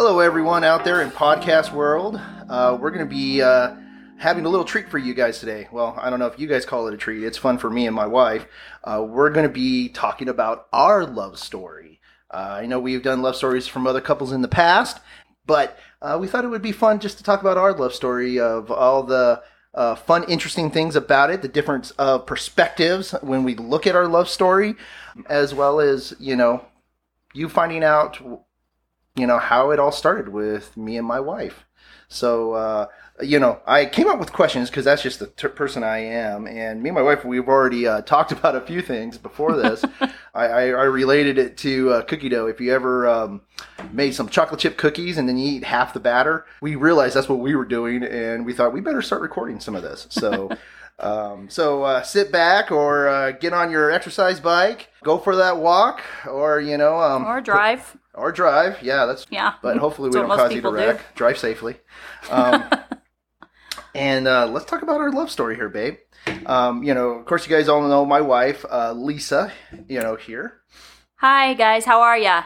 Hello, everyone out there in podcast world. Uh, we're going to be uh, having a little treat for you guys today. Well, I don't know if you guys call it a treat. It's fun for me and my wife. Uh, we're going to be talking about our love story. Uh, I know we've done love stories from other couples in the past, but uh, we thought it would be fun just to talk about our love story of all the uh, fun, interesting things about it, the difference of perspectives when we look at our love story, as well as, you know, you finding out you know how it all started with me and my wife. So uh, you know, I came up with questions because that's just the t- person I am. And me and my wife, we've already uh, talked about a few things before this. I, I, I, related it to uh, cookie dough. If you ever um, made some chocolate chip cookies and then you eat half the batter, we realized that's what we were doing, and we thought we better start recording some of this. So. Um, so uh, sit back or uh, get on your exercise bike, go for that walk, or you know, um, or drive. Or drive. Yeah, that's yeah. But hopefully we don't cause you to wreck. Do. Drive safely. Um, and uh, let's talk about our love story here, babe. Um, you know, of course, you guys all know my wife, uh, Lisa. You know, here. Hi guys, how are ya?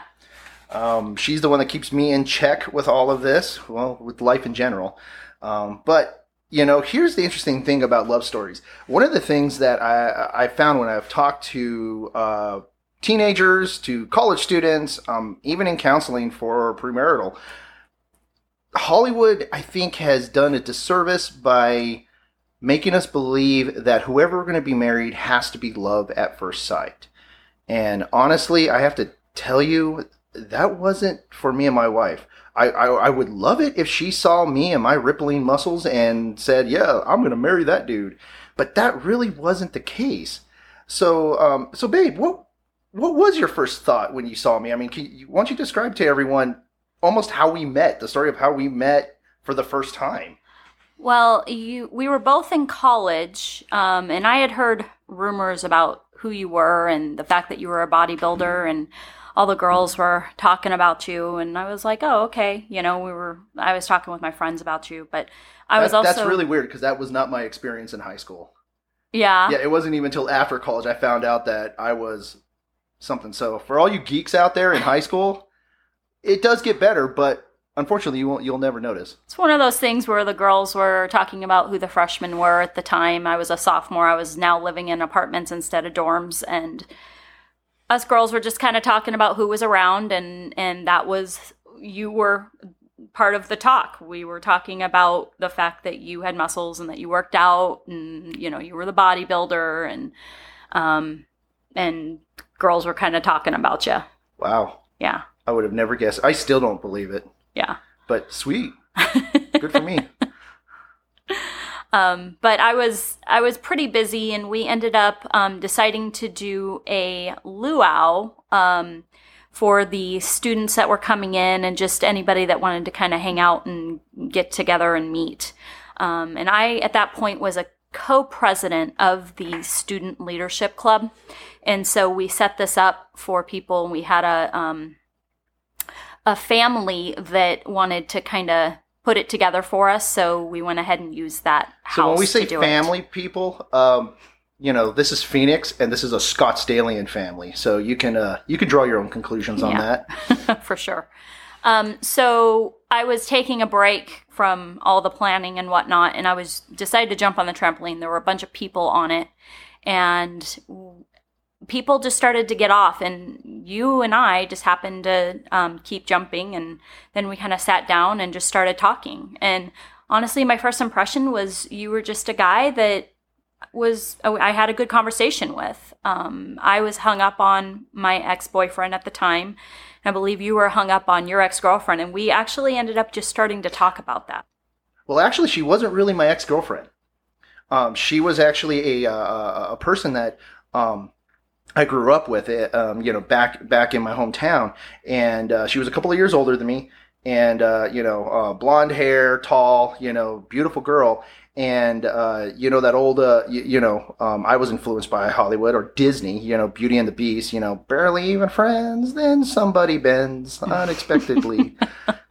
Um, she's the one that keeps me in check with all of this. Well, with life in general. Um, but you know, here's the interesting thing about love stories. One of the things that I, I found when I've talked to uh, teenagers to college students, um, even in counseling for premarital. Hollywood, I think, has done a disservice by making us believe that whoever we're going to be married has to be love at first sight. And honestly, I have to tell you, that wasn't for me and my wife. I, I, I would love it if she saw me and my rippling muscles and said, "Yeah, I'm going to marry that dude," but that really wasn't the case. So, um, so babe, what what was your first thought when you saw me? I mean, can you, why don't you describe to everyone almost how we met, the story of how we met for the first time? Well, you we were both in college, um, and I had heard rumors about who you were and the fact that you were a bodybuilder, and all the girls were talking about you, and I was like, oh, okay, you know, we were. I was talking with my friends about you, but I that, was also that's really weird because that was not my experience in high school. Yeah, yeah, it wasn't even until after college I found out that I was something. So for all you geeks out there in high school, it does get better, but unfortunately you won't you'll never notice. It's one of those things where the girls were talking about who the freshmen were at the time. I was a sophomore. I was now living in apartments instead of dorms and us girls were just kind of talking about who was around and and that was you were part of the talk. We were talking about the fact that you had muscles and that you worked out and you know, you were the bodybuilder and um and girls were kind of talking about you. Wow. Yeah. I would have never guessed. I still don't believe it. Yeah. But sweet. Good for me. Um, but I was I was pretty busy, and we ended up um, deciding to do a luau um, for the students that were coming in, and just anybody that wanted to kind of hang out and get together and meet. Um, and I, at that point, was a co-president of the student leadership club, and so we set this up for people. And we had a um, a family that wanted to kind of put it together for us, so we went ahead and used that. House. So when we say family, it. people, um, you know, this is Phoenix, and this is a Scottsdalian family, so you can uh, you can draw your own conclusions on yeah. that for sure. Um, so I was taking a break from all the planning and whatnot, and I was decided to jump on the trampoline. There were a bunch of people on it, and people just started to get off and you and i just happened to um, keep jumping and then we kind of sat down and just started talking and honestly my first impression was you were just a guy that was i had a good conversation with um, i was hung up on my ex-boyfriend at the time i believe you were hung up on your ex-girlfriend and we actually ended up just starting to talk about that. Well actually she wasn't really my ex-girlfriend. Um, she was actually a, uh, a person that um, I grew up with it, um, you know, back back in my hometown, and uh, she was a couple of years older than me, and uh, you know, uh, blonde hair, tall, you know, beautiful girl, and uh, you know that old, uh, you, you, know, um, I was influenced by Hollywood or Disney, you know, Beauty and the Beast, you know, barely even friends, then somebody bends unexpectedly.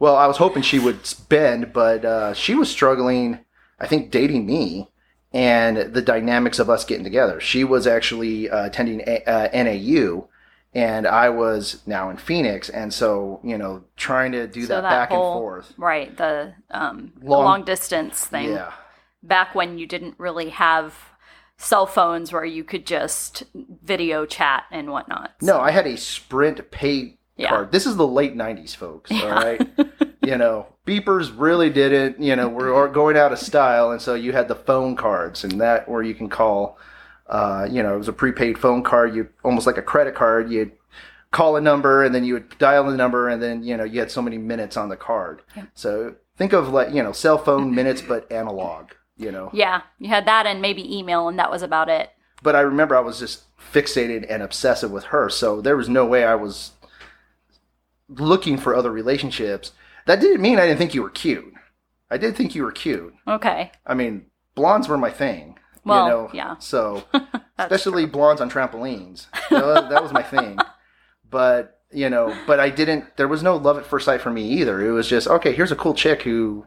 well, I was hoping she would bend, but uh, she was struggling, I think, dating me and the dynamics of us getting together. She was actually uh, attending a- uh, NAU, and I was now in Phoenix, and so you know, trying to do So that, that back whole- and forth. Right, the um, Long- long distance thing. Yeah, Back when you didn't really have cell phones where you could just video chat and whatnot. no, I had a Sprint pay Yeah. card. This is the late '90s, folks. All Yeah. right, you know, beepers really didn't. You know, we were going out of style, and so you had the phone cards, and that where you can call. Uh, you know, it was a prepaid phone card. You almost like a credit card. You'd call a number, and then you would dial the number, and then you know you had so many minutes on the card. Yep. So think of like you know cell phone minutes, but analog. You know, Yeah, you had that and maybe email, and that was about it. but I remember I was just fixated and obsessive with her, so there was no way I was looking for other relationships. That didn't mean I didn't think you were cute. I did think you were cute. Okay. I mean, blondes were my thing. Well, you know? yeah. So, especially blondes on trampolines. That was, that was my thing. But you know, but I didn't. There was no love at first sight for me either. It was just okay. Here's a cool chick who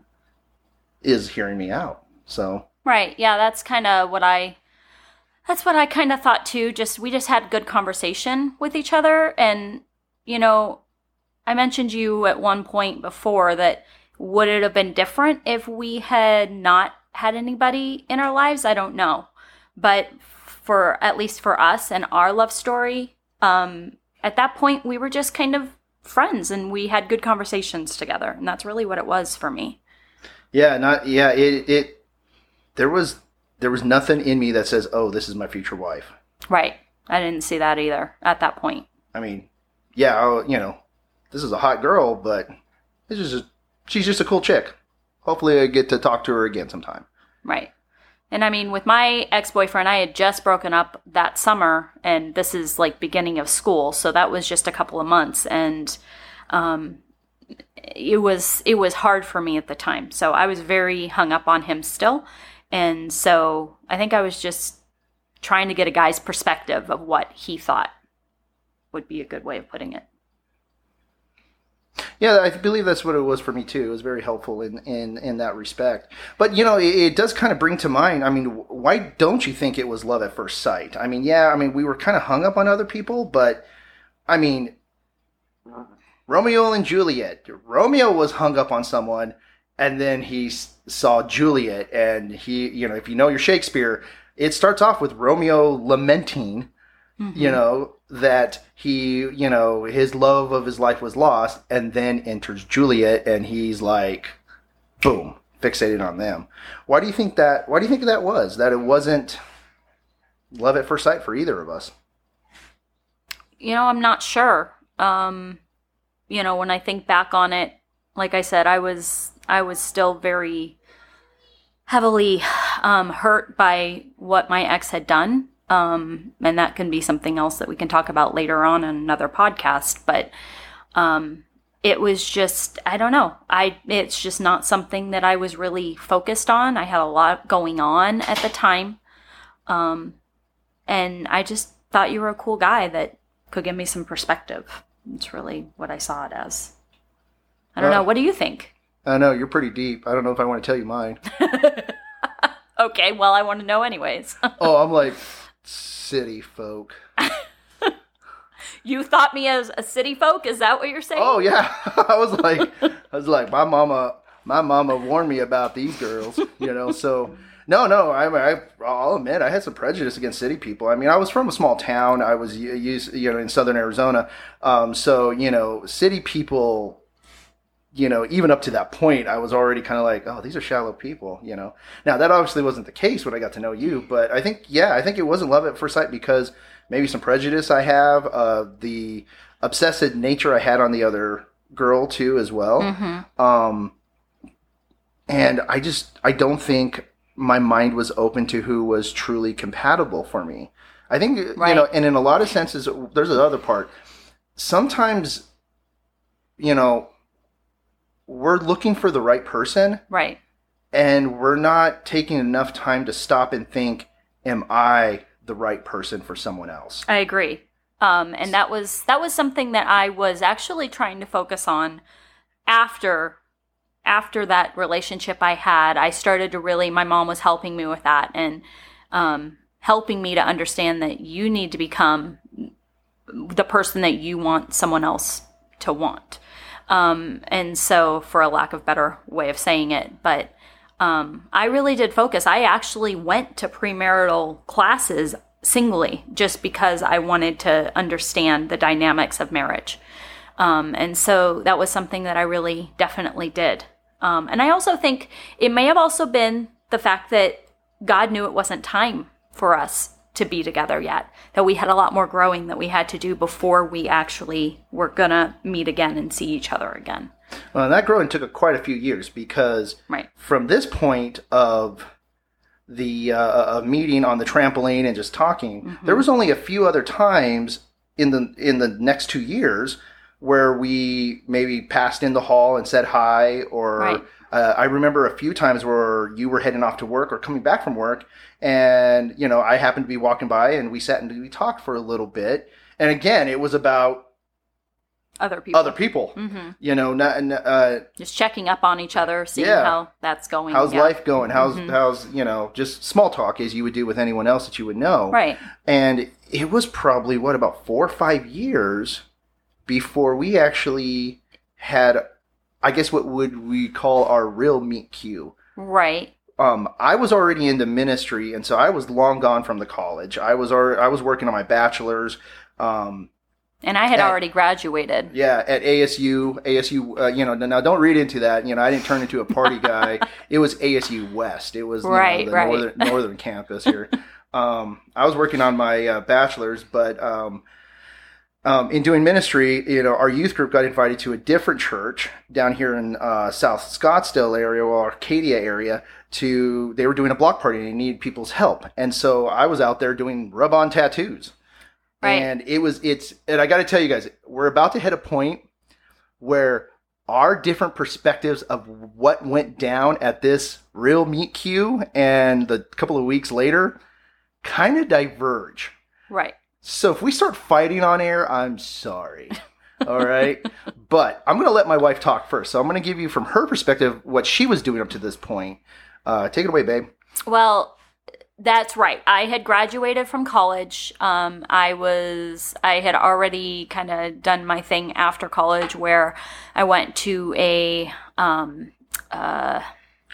is hearing me out. So Right. Yeah, that's kind of what I that's what I kind of thought too. Just we just had good conversation with each other and you know, I mentioned you at one point before that would it have been different if we had not had anybody in our lives? I don't know. But for at least for us and our love story, um at that point we were just kind of friends and we had good conversations together and that's really what it was for me. Yeah, not yeah. It it there was there was nothing in me that says, "Oh, this is my future wife." Right. I didn't see that either at that point. I mean, yeah, I'll, you know, this is a hot girl, but this is just, she's just a cool chick. Hopefully, I get to talk to her again sometime. Right. And I mean, with my ex boyfriend, I had just broken up that summer, and this is like beginning of school, so that was just a couple of months, and um, it was it was hard for me at the time. So I was very hung up on him still, and so I think I was just trying to get a guy's perspective of what he thought would be a good way of putting it. Yeah, I believe that's what it was for me too. It was very helpful in in in that respect. But you know, it, it does kind of bring to mind. I mean, why don't you think it was love at first sight? I mean, yeah, I mean, we were kind of hung up on other people, but I mean, Romeo and Juliet. Romeo was hung up on someone, and then he saw Juliet, and he, you know, if you know your Shakespeare, it starts off with Romeo lamenting you know that he you know his love of his life was lost and then enters juliet and he's like boom fixated on them. Why do you think that why do you think that was? That it wasn't love at first sight for either of us? You know i'm not sure. Um you know when i think back on it like i said i was i was still very heavily um hurt by what my ex had done um and that can be something else that we can talk about later on in another podcast but um it was just i don't know i it's just not something that i was really focused on i had a lot going on at the time um and i just thought you were a cool guy that could give me some perspective. It's really what I saw it as. I don't Well- know. What do you think? i know you're pretty deep i don't know if i want to tell you mine Okay, well, I want to know anyways. oh i'm like city folk you thought me as a city folk? Is that what you're saying? oh yeah i was like i was like my mama my mama warned me about these girls you know so no no i I, i'll admit i had some prejudice against city people i mean i was from a small town i was used you know in southern arizona um, so you know city people you know even up to that point i was already kind of like oh these are shallow people you know now that obviously wasn't the case when i got to know you but i think yeah i think it wasn't love at first sight because maybe some prejudice i have uh, the obsessive nature i had on the other girl too as well Mm-hmm. um, and I just I don't think my mind was open to who was truly compatible for me. I think you know, and in a lot of senses, there's another part. Sometimes, you know, we're looking for the right person, Right. and we're not taking enough time to stop and think, "Am I the right person for someone else?" I agree. Um, and that was that was something that I was actually trying to focus on after after that relationship I had. I started to really my mom was helping me with that and um, helping me to understand that you need to become the person that you want someone else to want. Um, and so, for a lack of better way of saying it, but um, I really did focus. I actually went to premarital classes singly just because I wanted to understand the dynamics of marriage. Um, and so that was something that I really definitely did. Um, and I also think it may have also been the fact that God knew it wasn't time for us to be together yet, that we had a lot more growing that we had to do before we actually were going to meet again and see each other again. Well, that growing took quite a few years because right. from this point of the uh, meeting on the trampoline and just talking, mm-hmm. there was only a few other times in the in the next two years where we maybe passed in the hall and said hi or right. Uh, i remember a few times where you were heading off to work or coming back from work and you know i happened to be walking by and we sat and we talked for a little bit and again it was about other people other people mm-hmm. you know not, uh, just checking up on each other seeing yeah. how that's going how's yeah. life going how's mm-hmm. how's you know just small talk as you would do with anyone else that you would know right and it was probably what about four or five years before we actually had, I guess, what would we call our real meet cute. Right. Um, I was already into ministry, and so I was long gone from the college. I was already, I was working on my bachelor's. Um, and I had at, already graduated. Yeah, at ASU. ASU. Uh, you know, now don't read into that. You know, I didn't turn into a party guy. it was ASU West. It was right, know, the right. northern, northern campus here. Um, I was working on my uh, bachelor's, but um, um, in doing ministry, you know, our youth group got invited to a different church down here in uh, South Scottsdale area or Arcadia area. To they were doing a block party and they needed people's help, and so I was out there doing rub-on tattoos. Right. And it was it's and I got to tell you guys, we're about to hit a point where our different perspectives of what went down at this real meet cue and the couple of weeks later kind of diverge. Right. So if we start fighting on air, I'm sorry. All right. but I'm going to let my wife talk first. So I'm going to give you from her perspective what she was doing up to this point. Uh, take it away, babe. Well, that's right. I had graduated from college. Um, I was, I had already kind of done my thing after college where I went to a, um, uh,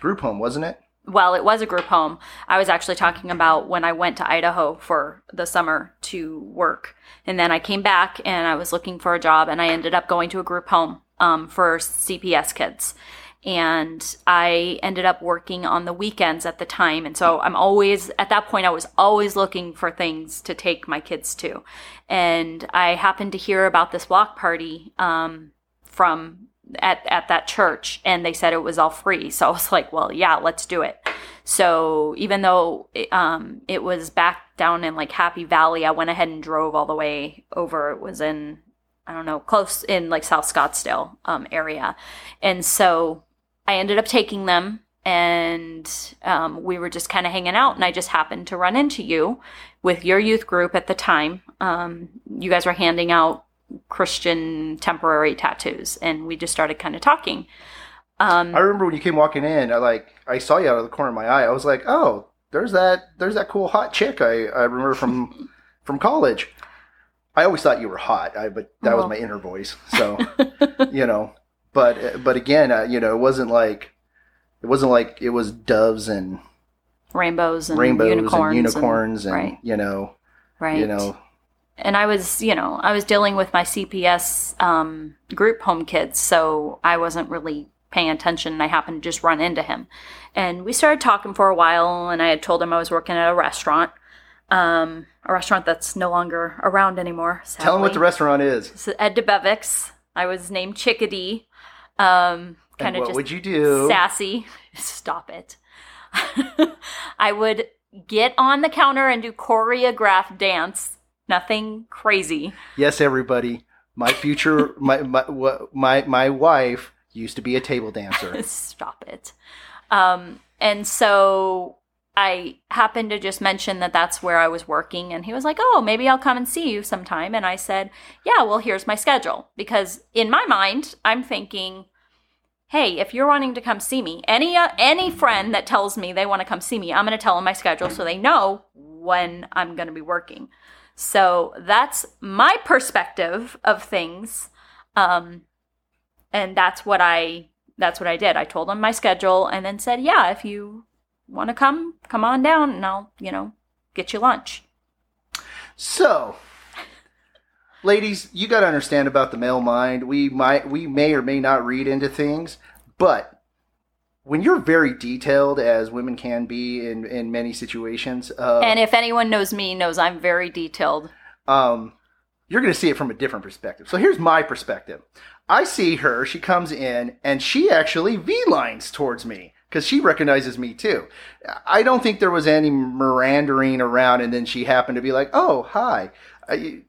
group home, wasn't it? Well, it was a group home. I was actually talking about when I went to Idaho for the summer to work. And then I came back and I was looking for a job and I ended up going to a group home um, for CPS kids. And I ended up working on the weekends at the time. And so I'm always, at that point, I was always looking for things to take my kids to. And I happened to hear about this block party um, from at, at that church and they said it was all free. So I was like, well, yeah, let's do it. So even though it, um, it was back down in like Happy Valley, I went ahead and drove all the way over. It was in, I don't know, close in like South Scottsdale um, area. And so I ended up taking them and um, we were just kind of hanging out and i just happened to run into you with your youth group at the time um, you guys were handing out Christian temporary tattoos, and we just started kind of talking. Um, I remember when you came walking in, I like I saw you out of the corner of my eye. I was like, oh, there's that there's that cool hot chick I, I remember from from college. I always thought you were hot, I, but that well. was my inner voice. So you know, but but again, uh, you know, it wasn't like it wasn't like it was doves and rainbows and rainbows unicorns and unicorns and, and right. you know, right. you know, and I was, you know, I was dealing with my CPS um, group home kids, so I wasn't really paying attention. And I happened to just run into him, and we started talking for a while. And I had told him I was working at a restaurant, um, a restaurant that's no longer around anymore. Sadly. Tell him what the restaurant is. It's Ed Debevic's. I was named Chickadee. Um, kind of just would you do? Sassy. Stop it. I would get on the counter and do choreographed dance nothing crazy. Yes, everybody. My future, my, my my my wife used to be a table dancer. Stop it. Um, and so I happened to just mention that that's where I was working, and he was like, "Oh, maybe I'll come and see you sometime." And I said, "Yeah, well, here's my schedule." Because in my mind, I'm thinking, "Hey, if you're wanting to come see me, any uh, any friend that tells me they want to come see me, I'm going to tell them my schedule so they know when I'm going to be working." So that's my perspective of things. Um, and that's what I that's what I did. I told him my schedule and then said, "Yeah, if you want to come, come on down and I'll, you know, get you lunch." So, ladies, you got to understand about the male mind. We might, we may or may not read into things, but when you're very detailed, as women can be in in many situations, uh, And if anyone knows me, knows I'm very detailed. um, you're going to see it from a different perspective. So here's my perspective. I see her. She comes in, and she actually V lines towards me because she recognizes me too. I don't think there was any mirandering around, and then she happened to be like, "Oh, hi." I,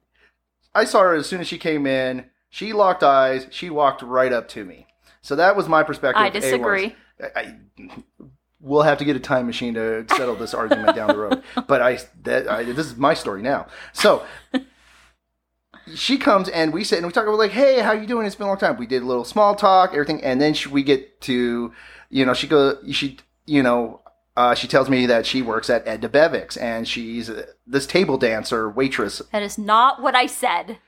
I saw her as soon as she came in. She locked eyes. She walked right up to me. So that was my perspective. I disagree. I, we'll have to get a time machine to settle this argument down the road. But I, that, I, this is my story now. So she comes and we sit and we talk about like, hey, how you doing? It's been a long time. We did a little small talk, everything, and then she, we get to, you know, she go, she, you know. Uh, she tells me that she works at Ed Bevics and she's uh, this table dancer waitress. That is not what I said.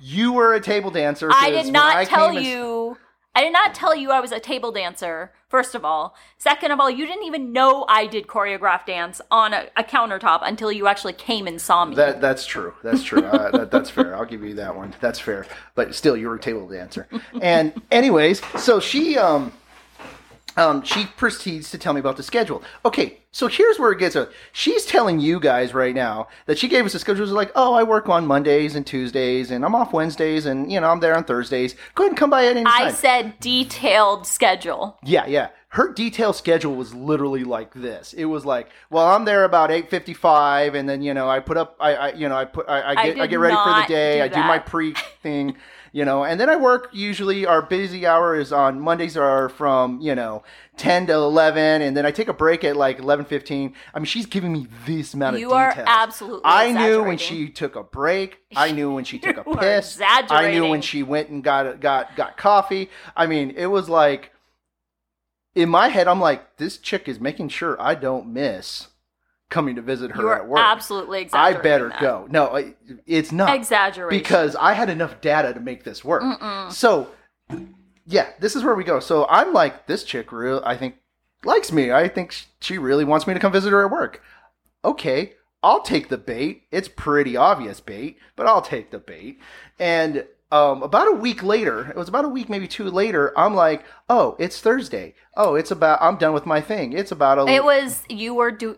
You were a table dancer. I did not I tell you. I did not tell you I was a table dancer. First of all, second of all, you didn't even know I did choreographed dance on a, a countertop until you actually came and saw me. That that's true. That's true. Uh, that, that's fair. I'll give you that one. That's fair. But still, you were a table dancer. And anyways, so she um um she proceeds to tell me about the schedule. Okay, so here's where it gets. Uh, she's telling you guys right now that she gave us a schedule. It's like, oh, I work on Mondays and Tuesdays, and I'm off Wednesdays, and you know I'm there on Thursdays. Go ahead and come by at any time. I said detailed schedule. Yeah, yeah. Her detailed schedule was literally like this. It was like, well, I'm there about eight fifty-five, and then you know, I put up, I, I you know, I put, I, I I get, I, did get ready for the day. do I do my pre thing, you know, and then I work. Usually, our busy hour is on Mondays are from you know ten to eleven, and then I take a break at like eleven fifteen. I mean, she's giving me this amount You of detail. You are absolutely I knew when she took a break. I knew when she took a piss. I knew when she went and got got got coffee. I mean, it was like in my head, I'm like, this chick is making sure I don't miss coming to visit her You at work. absolutely I better that. go. No, it's not Exaggeration. because I had enough data to make this work. Mm-mm. So, yeah, this is where we go. So I'm like, this chick real, I think likes me. I think she really wants me to come visit her at work. Okay, I'll take the bait. It's pretty obvious bait, but I'll take the bait. And um, about a week later, it was about a week, maybe two later. I'm like, oh, it's Thursday. Oh, it's about. I'm done with my thing. It's about a. It was you were do,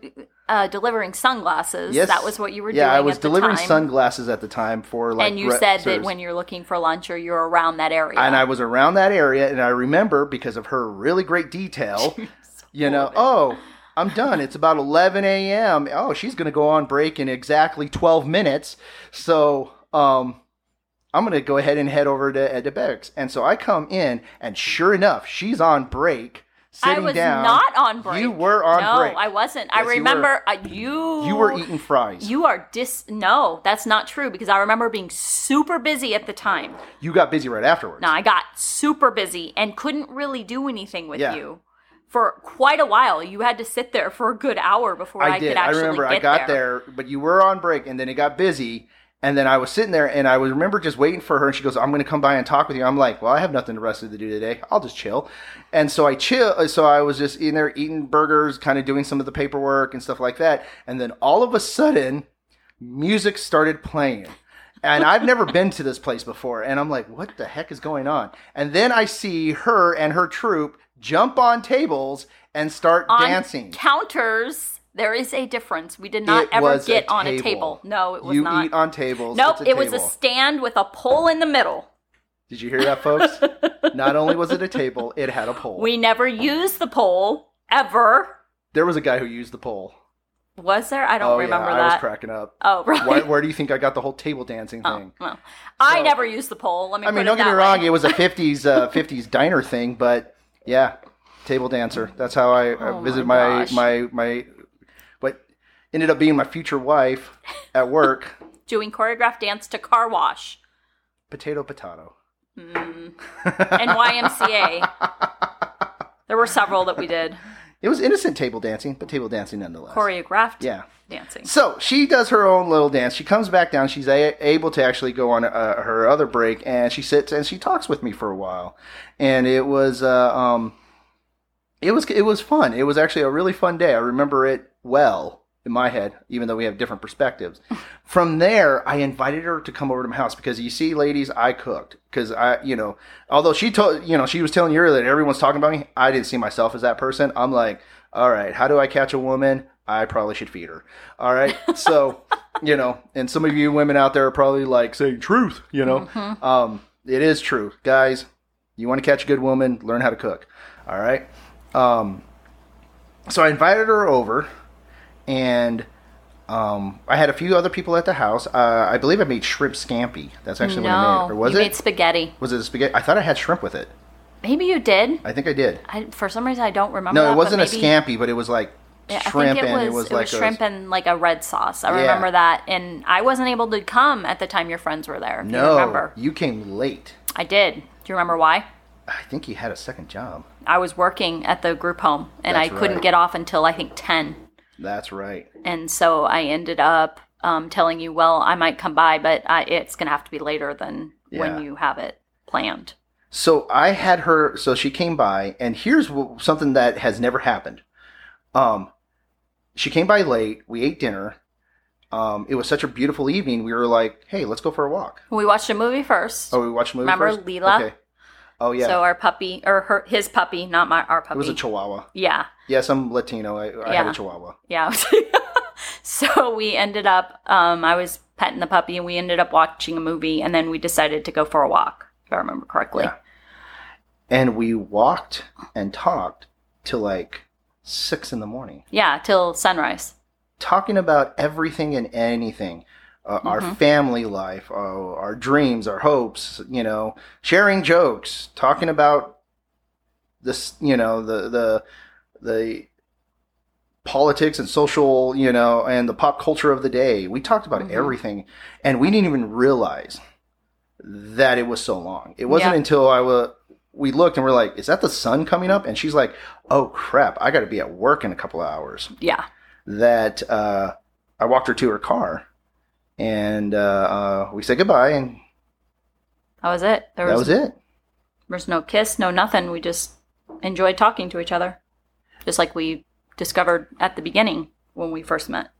uh, delivering sunglasses. Yes. that was what you were yeah, doing. Yeah, I was delivering time. sunglasses at the time for like. and you re- said that when you're looking for lunch or you're around that area. and I was around that area, and I remember because of her really great detail, you know, oh, I'm done. It's about 11 a.m. Oh, she's going to go on break in exactly 12 minutes. So, um, I'm going to go ahead and head over to Edna Beck's. And so I come in, and sure enough, she's on break, I was down. not on break. You were on no, break. No, I wasn't. Yes, I you were. remember uh, you. You were eating fries. You are dis. No, that's not true because I remember being super busy at the time. You got busy right afterwards. No, I got super busy and couldn't really do anything with Yeah. you for quite a while. You had to sit there for a good hour before I, I did. could I actually remember get I got there. there. but you were on break, and then it got busy. And then I was sitting there, and I was remember just waiting for her. And she goes, "I'm going to come by and talk with you." I'm like, "Well, I have nothing the rest of the do today. I'll just chill." And so I chill. Uh, so I was just in there eating burgers, kind of doing some of the paperwork and stuff like that. And then all of a sudden, music started playing. And I've never been to this place before. And I'm like, what the heck is going on? And then I see her and her troupe jump on tables and start On dancing. counters, there is a difference. We did not It ever was a get on a table. table. No, it was you not. eat on tables. nope, it was a stand with a pole in the middle. Did you hear that, folks? Not only was it a table, it had a pole. We never used the pole ever. there was a guy who used the pole. Was there? I don't oh remember yeah, I was cracking up. oh, right. Why, where do you think I got the whole table dancing Oh, thing? well. I never used the pole. Let me. I mean, don't get me wrong, way. it was a '50s uh, '50s diner thing, but yeah, table dancer. That's how I, I Oh visited my my my my ended up being my future wife at work. doing choreographed dance to car wash potato, potato. mm. and YMCA. there were several that we did. It was innocent table dancing, but table dancing nonetheless. Choreographed Yeah. dancing. So she does her own little dance. She comes back down. She's a- able to actually go on uh, her other break, and she sits and she talks with me for a while. And it was, uh, um, it was, it was fun. It was actually a really fun day. I remember it well in my head, even though we have different perspectives. From there, I invited her to come over to my house because you see, ladies, I cooked because I, you know, although she told, you know, she was telling you earlier that everyone's talking about me. I didn't see myself as that person. I'm like, all right, how do I catch a woman? I probably should feed her. All right. So, you know, and some of you women out there are probably like saying truth, you know, um, it is true. Guys, you want to catch a good woman, learn how to cook. All right. Um, so I invited her over and um, I had a few other people at the house. Uh, I believe I made shrimp scampi. That's actually what I made. Or was it? you it? made spaghetti. was it spaghetti? I thought I had shrimp with it. Maybe you did. I think I did. I, for some reason, I don't remember. No, that, it wasn't a scampi, but it was like Yeah, shrimp I think it and was, it was it like was a- shrimp and like a red sauce. I Yeah. remember that, and I wasn't able to come at the time your friends were there. You No, remember? you came late. I did. Do you remember why? I think you had a second job. I was working at the group home, and That's I couldn't right. get off until I think ten, That's right. and so I ended up um, telling you, "Well, I might come by, but I, it's going to have to be later than Yeah. when you have it planned." So I had her. So she came by, and here's something that has never happened. Um, she came by late. We ate dinner. Um, it was such a beautiful evening. We were like, "Hey, let's go for a walk." We watched a movie first. Oh, we watched a movie Remember first? Leela? Okay. Oh yeah, So our puppy or her his puppy, not my our puppy. it was a Chihuahua. yeah. Yes, I'm Latino. I, I had Yeah. a Chihuahua. Yeah. so we ended up, um, I was petting the puppy and we ended up watching a movie and then we decided to go for a walk, if I remember correctly. Yeah. And we walked and talked till like six in the morning. Yeah, till sunrise. talking about everything and anything uh, our Mhm. family life uh, our dreams our hopes you know sharing jokes talking about this you know the the the politics and social you know and the pop culture of the day we talked about Mhm. everything and we didn't even realize that it was so long it wasn't Yeah. until i was we looked and we're like is that the sun coming up and she's like oh crap i got to be at work in a couple of hours Yeah. that uh, I walked her to her car, and uh, uh, we said goodbye, and That was it. There that was, was it. there was no kiss, no nothing. We just enjoyed talking to each other. Just like we discovered at the beginning when we first met.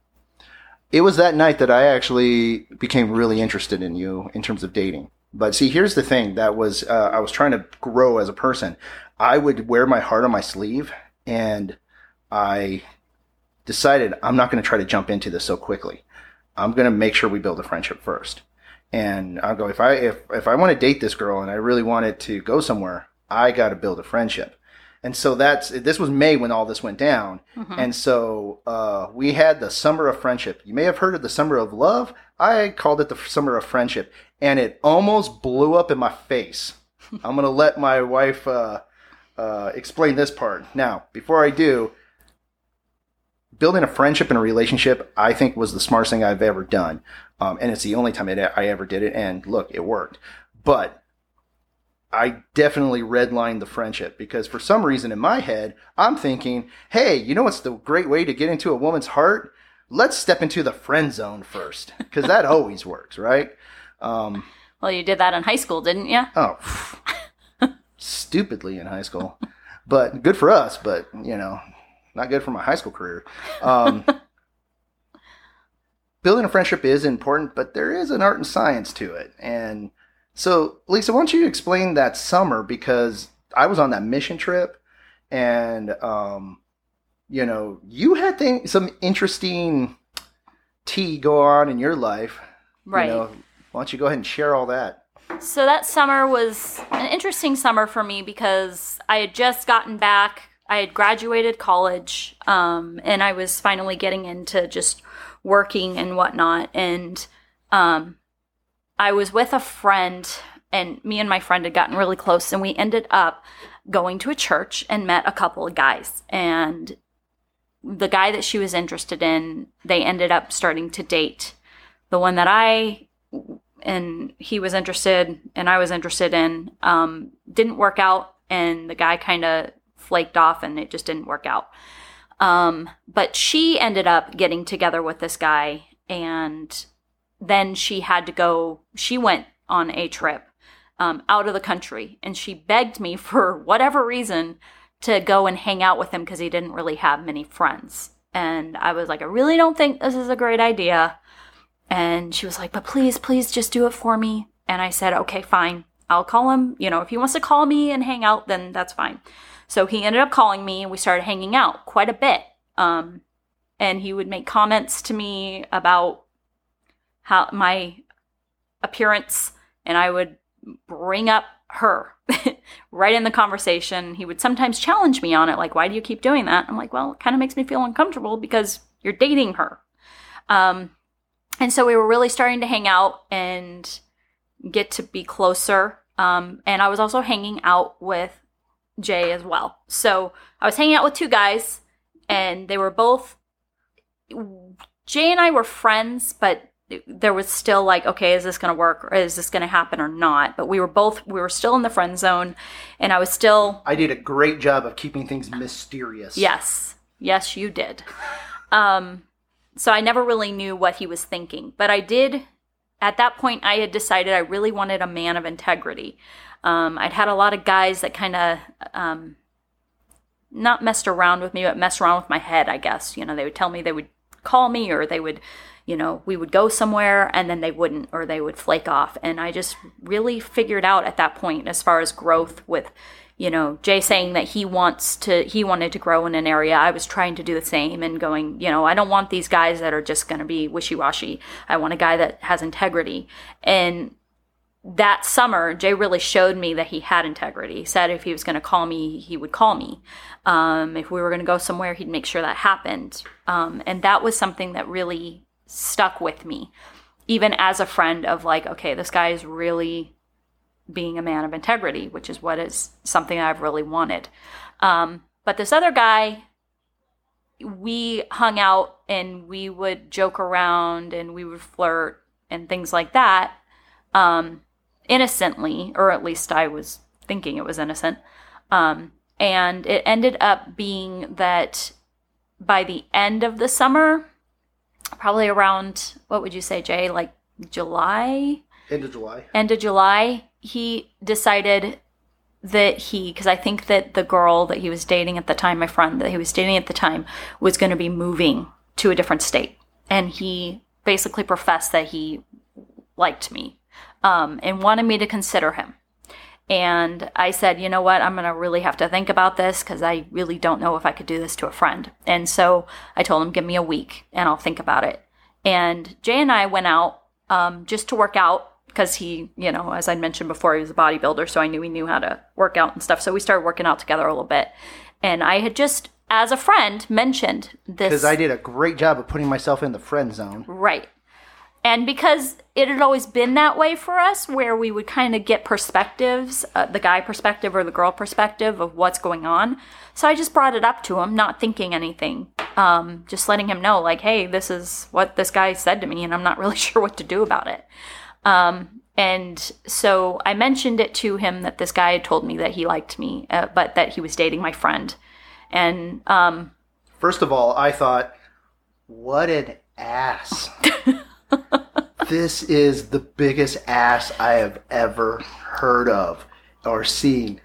It was that night that I actually became really interested in you in terms of dating. But see, here's the thing: that was uh, I was trying to grow as a person. I would wear my heart on my sleeve, and I decided I'm not going to try to jump into this so quickly. I'm going to make sure we build a friendship first. And I'll go if I if if I want to date this girl and I really want it to go somewhere, I got to build a friendship. And so that's this was May when all this went down. Mhm. And so uh, we had the summer of friendship. You may have heard of the summer of love. I called it the summer of friendship, and it almost blew up in my face. I'm gonna let my wife uh, uh, explain this part now. Before I do, building a friendship and a relationship, I think was the smartest thing I've ever done, um, and it's the only time it, I ever did it. And look, it worked. But I definitely redlined the friendship because for some reason in my head, I'm thinking, hey, you know what's the great way to get into a woman's heart? Let's step into the friend zone first because that always works, right? Um, Well, you did that in high school, didn't you? oh, stupidly in high school, but good for us, but you know, not good for my high school career. Um, building a friendship is important, but there is an art and science to it. And so, Lisa, why don't you explain that summer? Because I was on that mission trip, and um, you know, you had some interesting tea go on in your life. Right. You know, why don't you go ahead and share all that? So that summer was an interesting summer for me because I had just gotten back. I had graduated college, um, and I was finally getting into just working and whatnot. And um, I was with a friend, and me and my friend had gotten really close, and we ended up going to a church and met a couple of guys. And the guy that she was interested in, they ended up starting to date. The one that I and he was interested and I was interested in um, didn't work out and the guy kind of flaked off and it just didn't work out. Um, but she ended up getting together with this guy and then she had to go, she went on a trip um, out of the country and she begged me for whatever reason to go and hang out with him because he didn't really have many friends. And I was like, I really don't think this is a great idea. And she was like, but please, please just do it for me. And I said, okay, fine. I'll call him. You know, if he wants to call me and hang out, then that's fine. So he ended up calling me and we started hanging out quite a bit. Um, and he would make comments to me about how my appearance and I would bring up her right in the conversation. He would sometimes challenge me on it, like, why do you keep doing that? I'm like, well, it kind of makes me feel uncomfortable because you're dating her. Um, and so we were really starting to hang out and get to be closer. Um, and I was also hanging out with Jay as well. So I was hanging out with two guys, and they were both. Jay and I were friends, but there was still like, okay, is this going to work or is this going to happen or not? But we were both, we were still in the friend zone and I was still. I did a great job of keeping things mysterious. Yes. Yes, you did. Um, so I never really knew what he was thinking. But I did, at that point, I had decided I really wanted a man of integrity. Um, I'd had a lot of guys that kind of, um, not messed around with me, but messed around with my head, I guess. You know, they would tell me they would call me or they would you know, we would go somewhere and then they wouldn't or they would flake off. And I just really figured out at that point as far as growth with, you know, Jay saying that he wants to, he wanted to grow in an area. I was trying to do the same and going, you know, I don't want these guys that are just going to be wishy washy. I want a guy that has integrity. And that summer, Jay really showed me that he had integrity. He said if he was going to call me, he would call me. Um, if we were going to go somewhere, he'd make sure that happened. Um, and that was something that really stuck with me, even as a friend of like, okay, this guy is really being a man of integrity, which is what is something I've really wanted. Um, but this other guy, we hung out and we would joke around and we would flirt and things like that, um, innocently, or at least I was thinking it was innocent. Um, and it ended up being that by the end of the summer, probably around what would you say, Jay? Like July? End of July. End of July, he decided that he, because I think that the girl that he was dating at the time, my friend that he was dating at the time, was going to be moving to a different state. And he basically professed that he liked me um, and wanted me to consider him. And I said, you know what, I'm going to really have to think about this because I really don't know if I could do this to a friend. And so I told him, give me a week and I'll think about it. And Jay and I went out um, just to work out because he, you know, as I mentioned before, he was a bodybuilder. So I knew he knew how to work out and stuff. So we started working out together a little bit. And I had just, as a friend, mentioned this. Because I did a great job of putting myself in the friend zone. Right. And because it had always been that way for us, where we would kind of get perspectives, uh, the guy perspective or the girl perspective of what's going on. So I just brought it up to him, not thinking anything, um, just letting him know, like, hey, this is what this guy said to me, and I'm not really sure what to do about it. Um, and so I mentioned it to him that this guy had told me that he liked me, uh, but that he was dating my friend. And um, first of all, I thought, what an ass. this is the biggest ass I have ever heard of or seen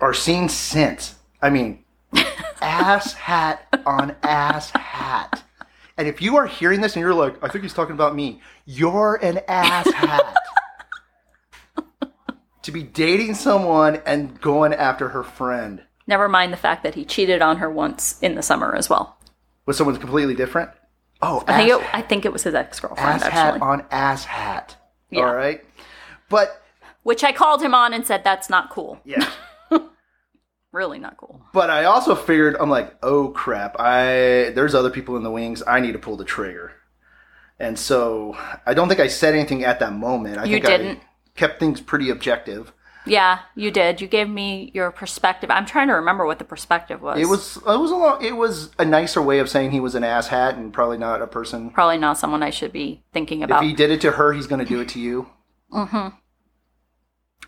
or seen since. I mean, ass hat on ass hat. And if you are hearing this and you're like, I think he's talking about me, you're an ass hat. to be dating someone and going after her friend. Never mind the fact that he cheated on her once in the summer as well. With someone completely different? Oh, I think it, I think it was his ex girlfriend. Ass actually. hat on ass hat. Yeah. All right, but which I called him on and said that's not cool. yeah. Really not cool. But I also figured I'm like, oh crap! I there's other people in the wings. I need to pull the trigger. And so I don't think I said anything at that moment. I You think didn't. I kept things pretty objective. Yeah, you did. You gave me your perspective. I'm trying to remember what the perspective was. It was it was a lot, it was a nicer way of saying he was an ass hat and probably not a person. probably not someone I should be thinking about. If about. he did it to her, he's going to do it to you. mhm.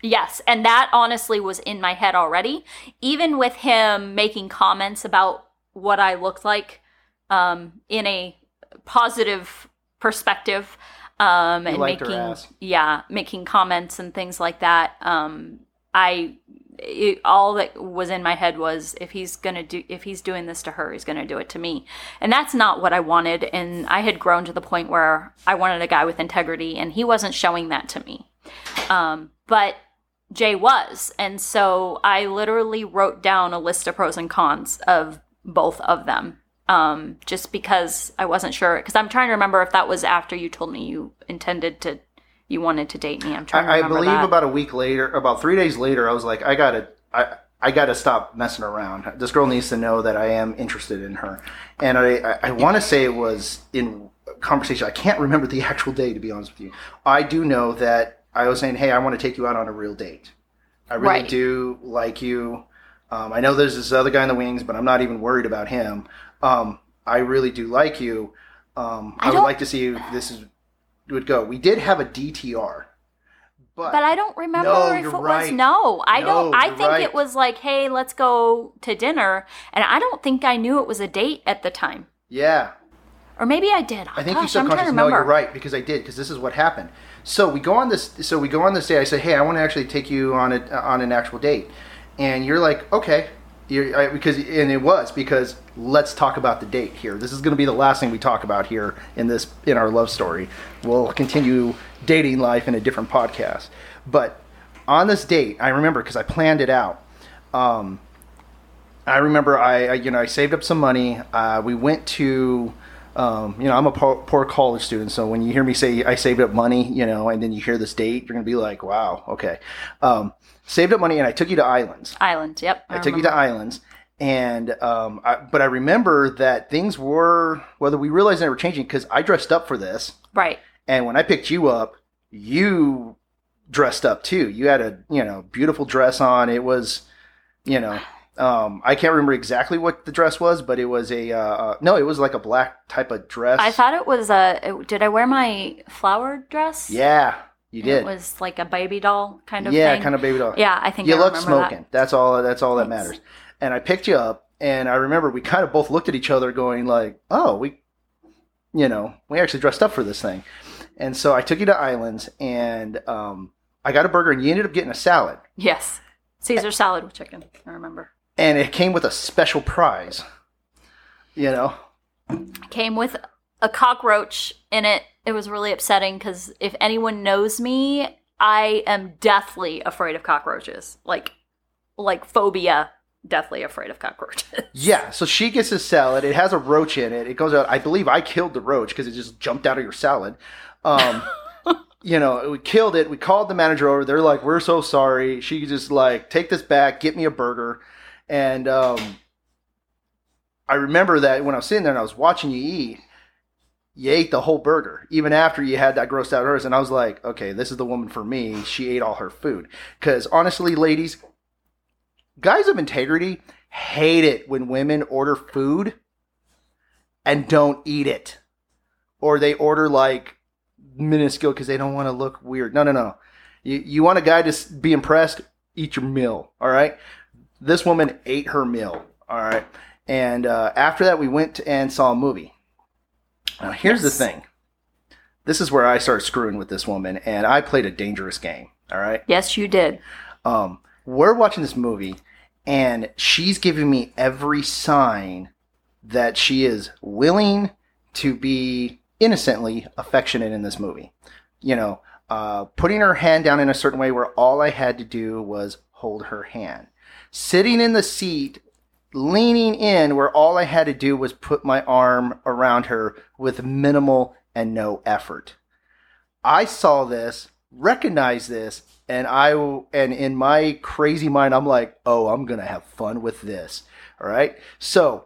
Yes, and that honestly was in my head already. Even with him making comments about what I looked like um, in a positive perspective, um, and making yeah, making comments and things like that. Um, I it, all that was in my head was if he's gonna do if he's doing this to her, he's gonna do it to me, and that's not what I wanted. And I had grown to the point where I wanted a guy with integrity, and he wasn't showing that to me. Um, but Jay was, and so I literally wrote down a list of pros and cons of both of them. Um, just because I wasn't sure, because I'm trying to remember if that was after you told me you intended to, you wanted to date me. I'm trying to I, I believe that. about a week later, about three days later, I was like, I gotta, I, I gotta stop messing around. This girl needs to know that I am interested in her, and I, I, I want to say it was in conversation. I can't remember the actual day, to be honest with you. I do know that I was saying, hey, I want to take you out on a real date. I really Right. do like you. Um, I know there's this other guy in the wings, but I'm not even worried about him. Um, I really do like you. Um, I, I would like to see if this is would go. We did have a DTR, but, but I don't remember No, if it was no. I No, don't. I think right. it was like, hey, let's go to dinner, and I don't think I knew it was a date at the time, yeah, or maybe I did. I think Gosh, you I'm trying to know remember. you're right because I did because this is what happened. So we go on this. So we go on this day. I say, hey, I want to actually take you on a on an actual date, and you're like, okay, I, because and it was because let's talk about the date here. This is going to be the last thing we talk about here in this in our love story. We'll continue dating life in a different podcast, but on this date, I remember because I planned it out. Um, I remember I, I you know I saved up some money. Uh, we went to um, you know I'm a poor, poor college student, so when you hear me say I saved up money, you know, and then you hear this date, you're gonna be like, wow, okay. Um, saved up money, and I took you to Islands. Islands, Yep. I, took you to Islands, and um, I, but I remember that things were whether we realized they were changing because I dressed up for this, Right. and when I picked you up, you dressed up too. You had a you know beautiful dress on. It was, you know, um, I can't remember exactly what the dress was, but it was a uh, uh, no, it was like a black type of dress. I thought it was a. it- Did I wear my flower dress? yeah, you did. It was like a baby doll kind of yeah, thing. kind of baby doll. Yeah, I think you I look remember that. smoking. That's all. That's all that matters. And I picked you up, and I remember we kind of both looked at each other, going like, "Oh, we, you know, we actually dressed up for this thing." And so I took you to Islands, and um, I got a burger, and you ended up getting a salad, Yes. Caesar salad with chicken. I remember. And it came with a special prize. You know, Came with a cockroach in it. It was really upsetting because if anyone knows me, I am deathly afraid of cockroaches. Like, like phobia. Deathly afraid of cockroaches. yeah. So she gets a salad. It has a roach in it. It goes out. I believe I killed the roach because it just jumped out of your salad. Um, you know, we killed it. We called the manager over. They're like, "We're so sorry." She just like, "Take this back. Get me a burger." And um, I remember that when I was sitting there and I was watching you eat, you ate the whole burger, even after you had that grossed out hers. And I was like, "Okay, this is the woman for me." She ate all her food. Because honestly, ladies, guys of integrity hate it when women order food and don't eat it, or they order like minuscule because they don't want to look weird. No, no, no. You you want a guy to be impressed? Eat your meal. All right. This woman ate her meal. All right. And uh, after that, we went and saw a movie. Now, here's Yes. the thing. This is where I started screwing with this woman, and I played a dangerous game. All right. yes, you did. Um, we're watching this movie, and she's giving me every sign that she is willing to be innocently affectionate in this movie. You know, uh, putting her hand down in a certain way where all I had to do was hold her hand. Sitting in the seat, leaning in where all I had to do was put my arm around her with minimal and no effort. I saw this, recognized this, and I and in my crazy mind, I'm like, oh, I'm gonna have fun with this. All right. So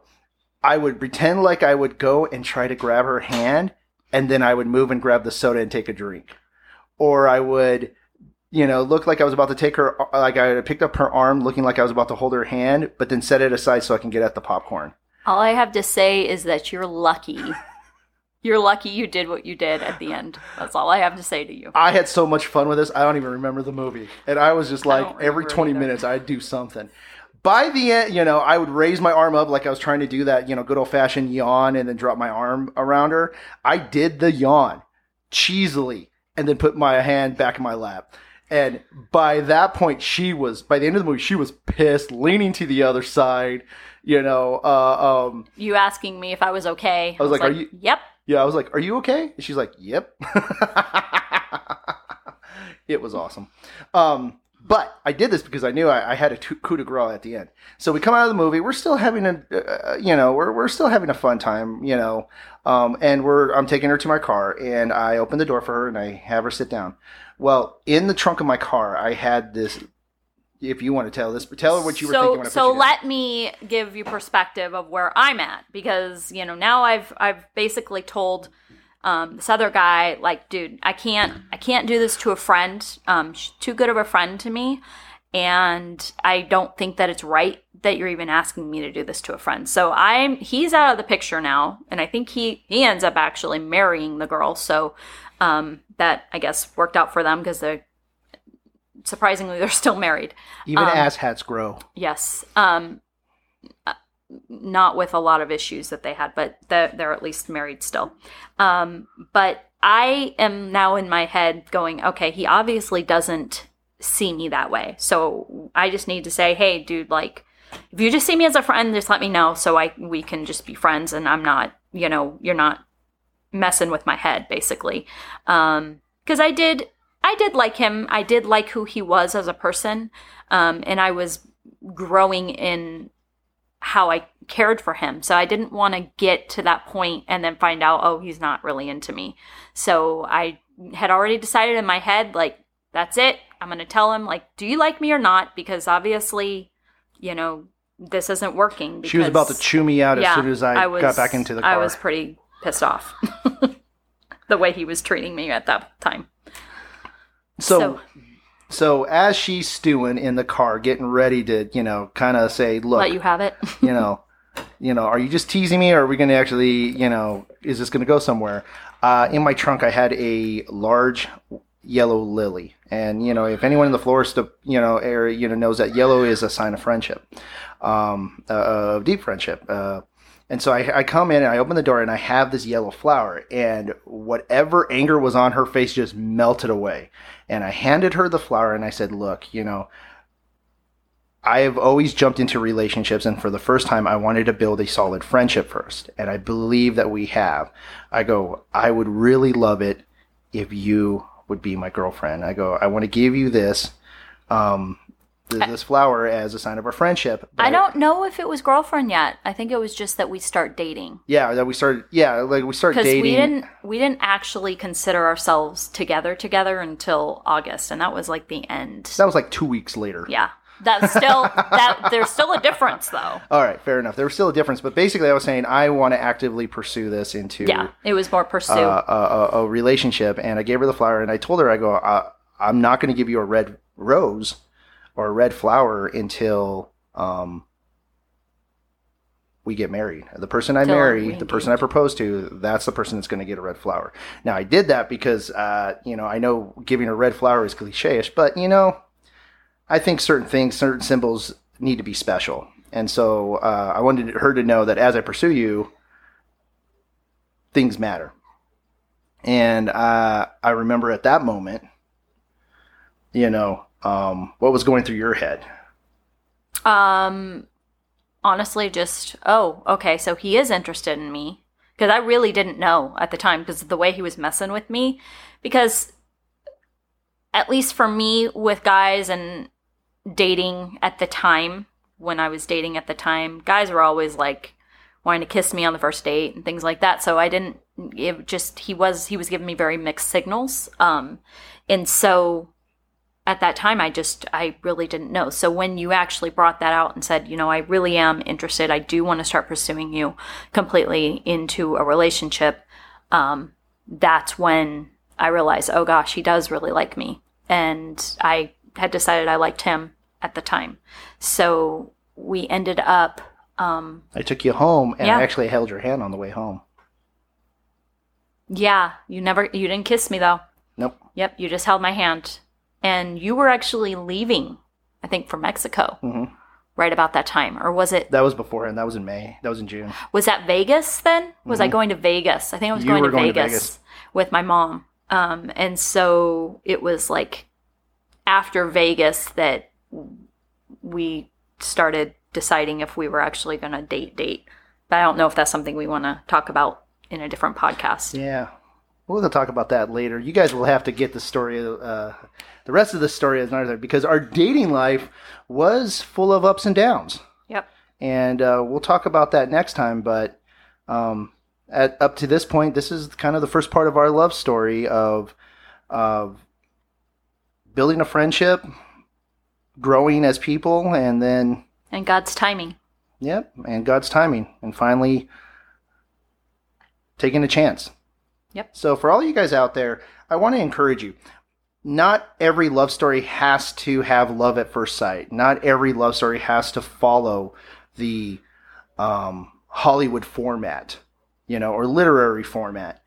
I would pretend like I would go and try to grab her hand, and then I would move and grab the soda and take a drink, or I would. You know, looked like I was about to take her, like I picked up her arm, looking like I was about to hold her hand, but then set it aside so I can get at the popcorn. All I have to say is that you're lucky You're lucky you did what you did at the end. That's all I have to say to you. I had so much fun with this. I don't even remember the movie, and I was just like, every twenty either. minutes, I'd do something. By the end, you know, I would raise my arm up like I was trying to do that, you know, good old fashioned yawn, and then drop my arm around her. I did the yawn cheesily, and then put my hand back in my lap. And by that point, she was. By the end of the movie, she was pissed, leaning to the other side. You know, uh, um, You asking me if I was okay. I was like, "Are you- Yep. Yeah, I was like, "Are you okay?" And she's like, "Yep." it was awesome. Um, but I did this because I knew I, I had a t- coup de grace at the end. So we come out of the movie. We're still having a, uh, you know, we're we're still having a fun time, you know. Um, and we're I'm taking her to my car, and I open the door for her, and I have her sit down. Well, in the trunk of my car, I had this. If you want to tell this, but tell her what you were thinking when I so you down. let me give you perspective of where I'm at because you know now I've I've basically told um, this other guy like, dude, I can't I can't do this to a friend. Um, she's too good of a friend to me, and I don't think that it's right that you're even asking me to do this to a friend. So I'm he's out of the picture now, and I think he he ends up actually marrying the girl. So um, that I guess worked out for them because they're surprisingly they're still married. even um, ass hats grow. Yes. Um, not with a lot of issues that they had, but they're, they're at least married still. Um, but I am now in my head going, okay, he obviously doesn't see me that way. So I just need to say, hey, dude, like, if you just see me as a friend, just let me know so I we can just be friends and I'm not, you know, you're not messing with my head basically. Um, cuz I did I did like him. I did like who he was as a person. Um, and I was growing in how I cared for him. So I didn't want to get to that point and then find out, oh, he's not really into me. So I had already decided in my head, like, that's it. I'm going to tell him, like, do you like me or not? Because obviously, you know, this isn't working. She was about to chew me out as soon as I, was- got back into the car. I was pretty pissed off. the way he was treating me at that time. so, so- so as she's stewing in the car, getting ready to, you know, kind of say, "Look, Let you have it. you know, you know, are you just teasing me, or are we going to actually, you know, is this going to go somewhere?" Uh, in my trunk, I had a large yellow lily, and you know, if anyone in the florist, you know, area, you know, knows that yellow is a sign of friendship, um, uh, of deep friendship. Uh, and so I, I come in and I open the door and I have this yellow flower, and whatever anger was on her face just melted away. And I handed her the flower and I said, "Look, you know." I have always jumped into relationships, and for the first time, I wanted to build a solid friendship first. And I believe that we have. I go, I would really love it if you would be my girlfriend. I go, I want to give you this, um, this flower as a sign of our friendship. I don't know if it was girlfriend yet. I think it was just that we start dating. Yeah, that we started. Yeah, like we started because dating. we didn't we didn't actually consider ourselves together together until August, and that was like the end. That was like two weeks later. yeah, that's still that. There's still a difference, though. All right, fair enough. There was still a difference, but basically, I was saying I want to actively pursue this into Yeah, it was more pursue. uh, a, a, a relationship, and I gave her the flower, and I told her, I go, uh, I'm not going to give you a red rose or a red flower until um, we get married. The person I Till marry, the person I propose to, that's the person that's going to get a red flower. Now, I did that because, uh, you know, I know giving a red flower is cliche-ish, but you know, I think certain things, certain symbols need to be special. And so uh, I wanted her to know that as I pursue you, things matter. And uh, I remember at that moment, you know, um, what was going through your head. Um, honestly, just oh, okay, so he is interested in me because I really didn't know at the time because of the way he was messing with me. Because at least for me, with guys and dating at the time, when I was dating at the time, guys were always like wanting to kiss me on the first date and things like that. So I didn't. It just he was he was giving me very mixed signals. Um, and so at that time i just i really didn't know so when you actually brought that out and said you know i really am interested i do want to start pursuing you completely into a relationship um, that's when i realized oh gosh he does really like me and i had decided i liked him at the time so we ended up um, I took you home, and Yeah. I actually held your hand on the way home. Yeah, you never you didn't kiss me though. Nope. Yep, you just held my hand. And you were actually leaving, I think, for Mexico Mhm. right about that time. Or was it That was beforehand. That was in May. That was in June. was that Vegas then? Was I going to Vegas? I think I was Mm-hmm. Going, to, going to Vegas Vegas. with my mom. Um, and so it was like after Vegas that we started deciding if we were actually going to date date. But I don't know if that's something we want to talk about in a different podcast. Yeah. We'll talk about that later. You guys will have to get the story, uh, the rest of the story is another because our dating life was full of ups and downs. Yep. and uh, we'll talk about that next time. But um, at up to this point, this is kind of the first part of our love story of of building a friendship, growing as people, and then And God's timing. yep, and God's timing, and finally taking a chance. Yep. So for all you guys out there, I want to encourage you. Not every love story has to have love at first sight. Not every love story has to follow the um, Hollywood format, you know, or literary format.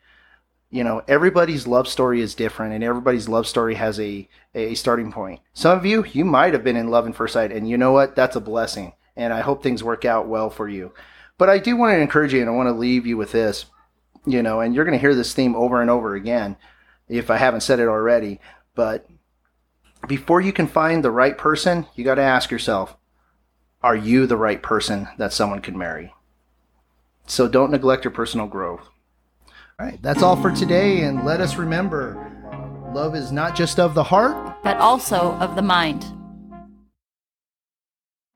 You know, everybody's love story is different, and everybody's love story has a a starting point. Some of you, you might have been in love at first sight, and you know what? That's a blessing, and I hope things work out well for you. But I do want to encourage you, and I want to leave you with this you know, and you're going to hear this theme over and over again if I haven't said it already. But before you can find the right person, you got to ask yourself, are you the right person that someone could marry? So don't neglect your personal growth. All right, that's all for today. And let us remember love is not just of the heart, but also of the mind.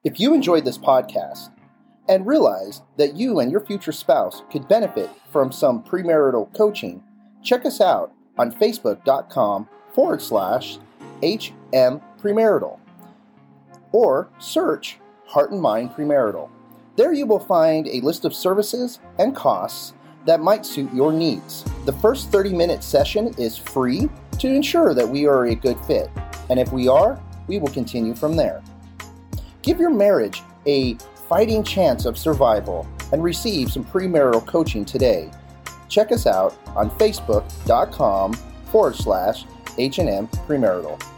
If you enjoyed this podcast and realize that you and your future spouse could benefit from some premarital coaching, check us out on facebook.com forward slash HM Premarital or search Heart and Mind Premarital. There you will find a list of services and costs that might suit your needs. The first 30 minute session is free to ensure that we are a good fit, and if we are, we will continue from there. Give your marriage a fighting chance of survival and receive some premarital coaching today. Check us out on facebook.com forward slash H&M Premarital.